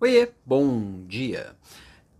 Oiê, bom dia.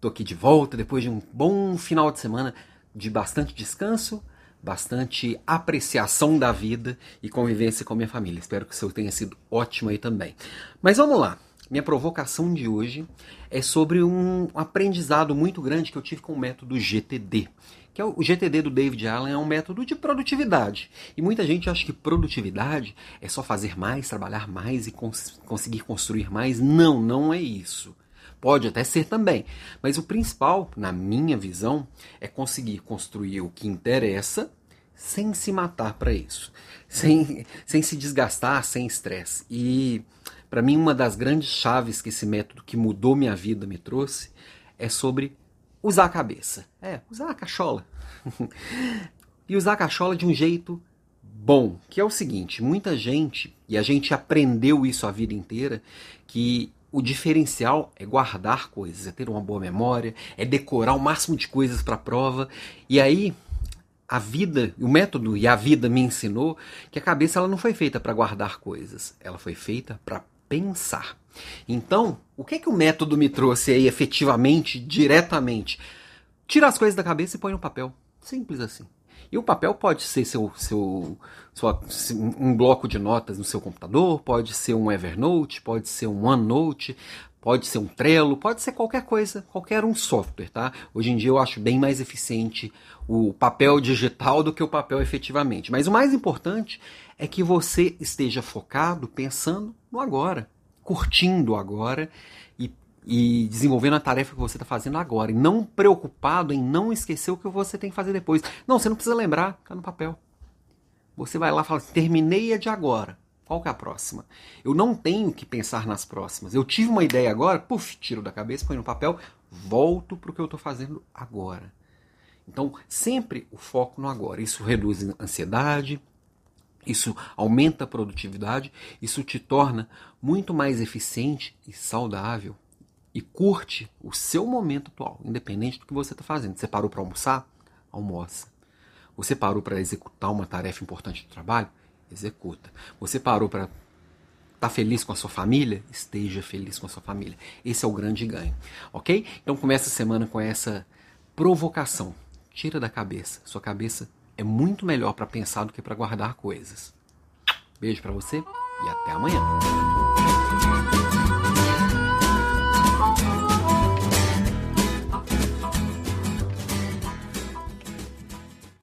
Tô aqui de volta depois de um bom final de semana de bastante descanso, bastante apreciação da vida e convivência com a minha família. Espero que o seu tenha sido ótimo aí também. Mas vamos lá. Minha provocação de hoje é sobre um aprendizado muito grande que eu tive com o método GTD. Que é o GTD do David Allen é um método de produtividade. E muita gente acha que produtividade é só fazer mais, trabalhar mais e cons conseguir construir mais. Não, não é isso. Pode até ser também. Mas o principal, na minha visão, é conseguir construir o que interessa sem se matar para isso. Sem, sem se desgastar, sem estresse. E para mim, uma das grandes chaves que esse método que mudou minha vida me trouxe é sobre usar a cabeça. É, usar a cachola. e usar a cachola de um jeito bom, que é o seguinte, muita gente, e a gente aprendeu isso a vida inteira, que o diferencial é guardar coisas, é ter uma boa memória, é decorar o máximo de coisas para a prova. E aí a vida, o método e a vida me ensinou que a cabeça ela não foi feita para guardar coisas, ela foi feita para pensar. Então, o que é que o método me trouxe aí efetivamente, diretamente? Tira as coisas da cabeça e põe no papel. Simples assim. E o papel pode ser seu, seu, sua, um bloco de notas no seu computador, pode ser um Evernote, pode ser um OneNote, pode ser um Trello, pode ser qualquer coisa, qualquer um software, tá? Hoje em dia eu acho bem mais eficiente o papel digital do que o papel efetivamente. Mas o mais importante é que você esteja focado, pensando no agora, curtindo agora e, e desenvolvendo a tarefa que você está fazendo agora. E não preocupado em não esquecer o que você tem que fazer depois. Não, você não precisa lembrar, está no papel. Você vai lá e fala, terminei a de agora. Qual que é a próxima? Eu não tenho que pensar nas próximas. Eu tive uma ideia agora, puf, tiro da cabeça, põe no papel, volto para o que eu estou fazendo agora. Então, sempre o foco no agora. Isso reduz a ansiedade, isso aumenta a produtividade, isso te torna muito mais eficiente e saudável. E curte o seu momento atual, independente do que você está fazendo. Você parou para almoçar? Almoça. Você parou para executar uma tarefa importante do trabalho? Executa. Você parou para estar tá feliz com a sua família? Esteja feliz com a sua família. Esse é o grande ganho, ok? Então começa a semana com essa provocação. Tira da cabeça. Sua cabeça é muito melhor para pensar do que para guardar coisas. Beijo para você e até amanhã.